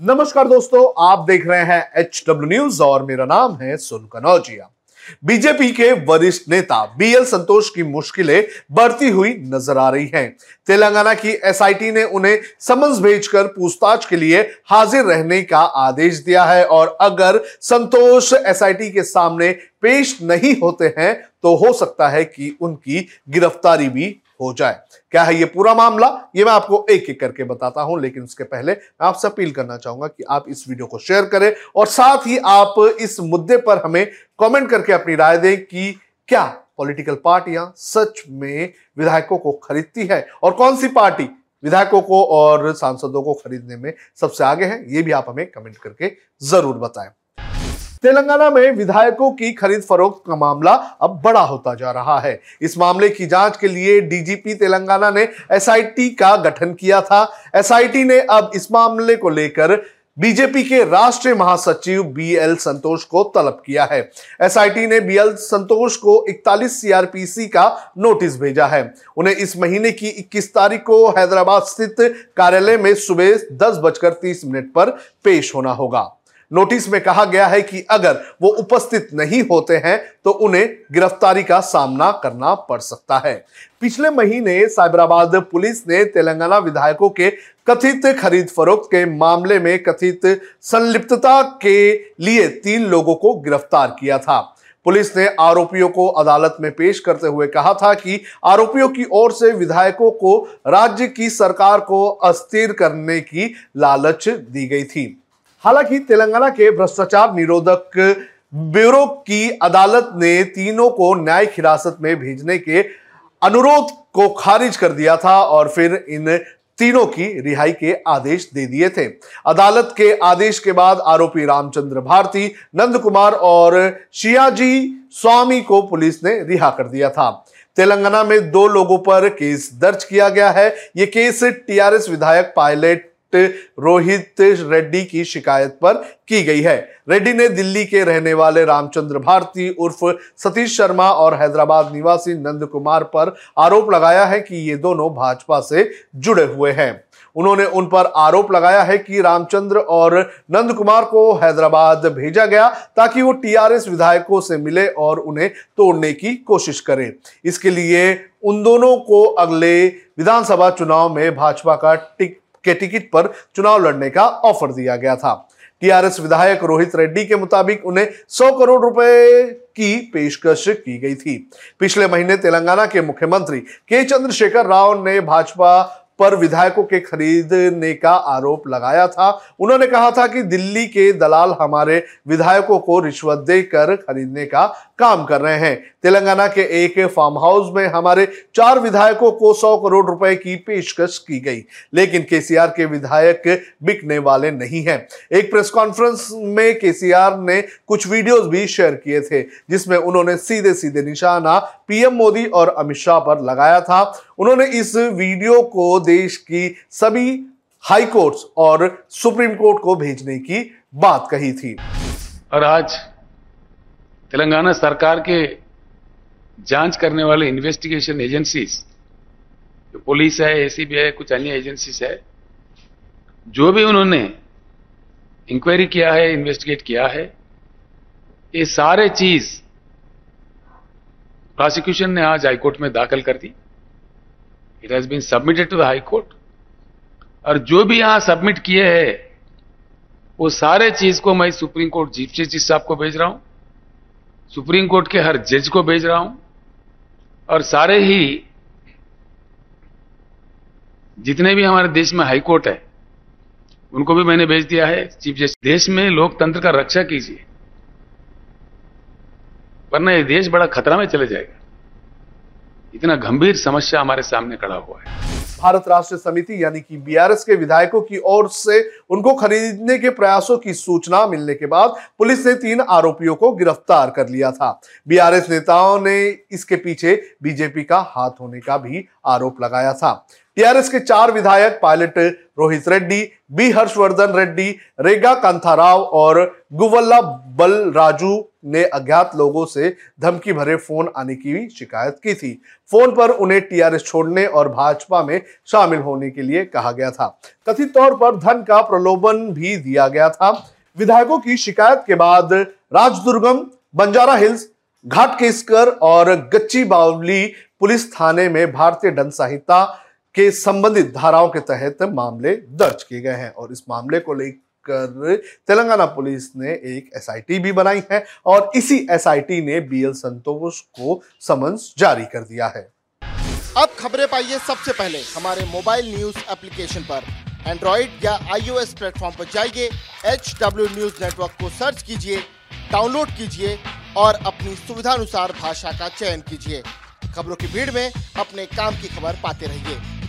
नमस्कार दोस्तों, आप देख रहे हैं एच डब्ल्यू न्यूज़ और मेरा नाम है सुन कनौजिया बीजेपी के वरिष्ठ नेता बीएल संतोष की मुश्किलें बढ़ती हुई नज़र आ रही हैं। तेलंगाना की एसआईटी ने उन्हें समन्स भेजकर पूछताछ के लिए हाजिर रहने का आदेश दिया है और अगर संतोष एसआईटी के सामने पेश नहीं होते हैं तो हो सकता है कि उनकी गिरफ्तारी भी हो जाए। क्या है ये पूरा मामला? ये मैं आपको एक एक करके बताता हूँ, लेकिन उसके पहले मैं आपसे अपील करना चाहूँगा कि आप इस वीडियो को शेयर करें और साथ ही आप इस मुद्दे पर हमें कमेंट करके अपनी राय दें कि क्या पॉलिटिकल पार्टियाँ सच में विधायकों को खरीदती है और कौन सी पार्टी विधायकों को और सांसदों को खरीदने में सबसे आगे है, ये भी आप हमें कमेंट करके ज़रूर बताएँ। तेलंगाना में विधायकों की खरीद फरोख्त का मामला अब बड़ा होता जा रहा है। इस मामले की जाँच के लिए डीजीपी तेलंगाना ने एसआईटी का गठन किया था। एसआईटी ने अब इस मामले को लेकर बीजेपी के राष्ट्रीय महासचिव बी एल संतोष को तलब किया है। एसआईटी ने बी एल संतोष को 41 सीआरपीसी का नोटिस भेजा है। उन्हें इस महीने की 21 तारीख को हैदराबाद स्थित कार्यालय में सुबह दस बजकर तीस मिनट पर पेश होना होगा। नोटिस में कहा गया है कि अगर वो उपस्थित नहीं होते हैं तो उन्हें गिरफ्तारी का सामना करना पड़ सकता है। पिछले महीने साइबराबाद पुलिस ने तेलंगाना विधायकों के कथित खरीद फरोख्त के मामले में कथित संलिप्तता के लिए तीन लोगों को गिरफ़्तार किया था। पुलिस ने आरोपियों को अदालत में पेश करते हुए कहा था कि आरोपियों की ओर से विधायकों को राज्य की सरकार को अस्थिर करने की लालच दी गई थी। हालाँकि तेलंगाना के भ्रष्टाचार निरोधक ब्यूरो की अदालत ने तीनों को न्यायिक हिरासत में भेजने के अनुरोध को खारिज कर दिया था और फिर इन तीनों की रिहाई के आदेश दे दिए थे। अदालत के आदेश के बाद आरोपी रामचंद्र भारती नंद कुमार और शियाजी स्वामी को पुलिस ने रिहा कर दिया था। तेलंगाना में दो लोगों पर केस दर्ज किया गया है। ये केस टीआरएस विधायक पायलट रोहित रेड्डी की शिकायत पर की गई है। रेड्डी ने दिल्ली के रहने वाले रामचंद्र भारती उर्फ़ सतीश शर्मा और हैदराबाद निवासी नंद कुमार पर आरोप लगाया है कि ये दोनों भाजपा से जुड़े हुए हैं। उन्होंने उन पर आरोप लगाया है कि रामचंद्र और नंद कुमार को हैदराबाद भेजा गया ताकि वो टीआरएस विधायकों से मिले और उन्हें तोड़ने की कोशिश करें। इसके लिए उन दोनों को अगले विधानसभा चुनाव में भाजपा का टिक के टिकट पर चुनाव लड़ने का ऑफ़र दिया गया था। टीआरएस विधायक रोहित रेड्डी के मुताबिक उन्हें 100 करोड़ रुपए की पेशकश की गई थी। पिछले महीने तेलंगाना के मुख्यमंत्री के चंद्रशेखर राव ने भाजपा पर विधायकों के खरीदने का आरोप लगाया था। उन्होंने कहा था कि दिल्ली के दलाल हमारे विधायकों को रिश्वत देकर खरीदने का काम कर रहे हैं। तेलंगाना के एक फार्म हाउस में हमारे चार विधायकों को सौ करोड़ रुपए की पेशकश की गई, लेकिन केसीआर के विधायक बिकने वाले नहीं हैं। एक प्रेस कॉन्फ्रेंस में केसीआर ने कुछ वीडियोस भी शेयर किए थे, जिसमें उन्होंने सीधे सीधे निशाना पीएम मोदी और अमित शाह पर लगाया था। उन्होंने इस वीडियो को देश की सभी हाई कोर्ट्स और सुप्रीम कोर्ट को भेजने की बात कही थी। और आज तेलंगाना सरकार के जाँच करने वाले इन्वेस्टिगेशन एजेंसीज जो पुलिस है एसीबी है, कुछ अन्य एजेंसीज है, जो भी उन्होंने इंक्वायरी किया है इन्वेस्टिगेट किया है, ये सारे चीज़ प्रोसिक्यूशन ने आज हाईकोर्ट में दाखिल कर दी। It has been submitted to the high court और जो भी यहाँ सबमिट किए हैं, वो सारे चीज़ को मैं सुप्रीम कोर्ट चीफ जस्टिस साहब को भेज रहा हूँ। सुप्रीम कोर्ट के हर जज को भेज रहा हूँ और सारे ही जितने भी हमारे देश में हाई कोर्ट है, उनको भी मैंने भेज दिया है। चीफ जस्टिस, देश में लोकतंत्र का रक्षा कीजिए, वरना यह देश बड़ा खतरा में चले जाएगा। इतना गंभीर समस्या हमारे सामने खड़ा हुआ है। भारत राष्ट्र समिति यानी कि बीआरएस के विधायकों की ओर से उनको खरीदने के प्रयासों की सूचना मिलने के बाद पुलिस ने तीन आरोपियों को गिरफ़्तार कर लिया था। बीआरएस नेताओं ने इसके पीछे बीजेपी का हाथ होने का भी आरोप लगाया था। टीआरएस के चार विधायक पायलट रोहित रेड्डी, बी हर्षवर्धन रेड्डी, रेगा कांथाराव और गुवल्ला बल राजू ने अज्ञात लोगों से धमकी भरे फ़ोन आने की शिकायत की थी। फ़ोन पर उन्हें टीआरएस छोड़ने और भाजपा में शामिल होने के लिए कहा गया था। कथित तौर पर धन का प्रलोभन भी दिया गया था। विधायकों की शिकायत के बाद राजदुर्गम, बंजारा हिल्स घाट केसकर और गच्ची बावली पुलिस थाने में भारतीय दंड संहिता के संबंधित धाराओं के तहत मामले दर्ज किए गए हैं। और इस मामले को लेकर तेलंगाना पुलिस ने एक एसआईटी भी बनाई है और इसी एसआईटी ने बीएल संतोष को समन्स जारी कर दिया है। अब खबरें पाइए सबसे पहले हमारे मोबाइल न्यूज़ एप्लीकेशन पर। एंड्रॉइड या आईओएस प्लेटफॉर्म पर जाइए एच डब्ल्यू न्यूज़ नेटवर्क को सर्च कीजिए, डाउनलोड कीजिए और अपनी सुविधानुसार भाषा का चयन कीजिए। खबरों की भीड़ में अपने काम की खबर पाते रहिए।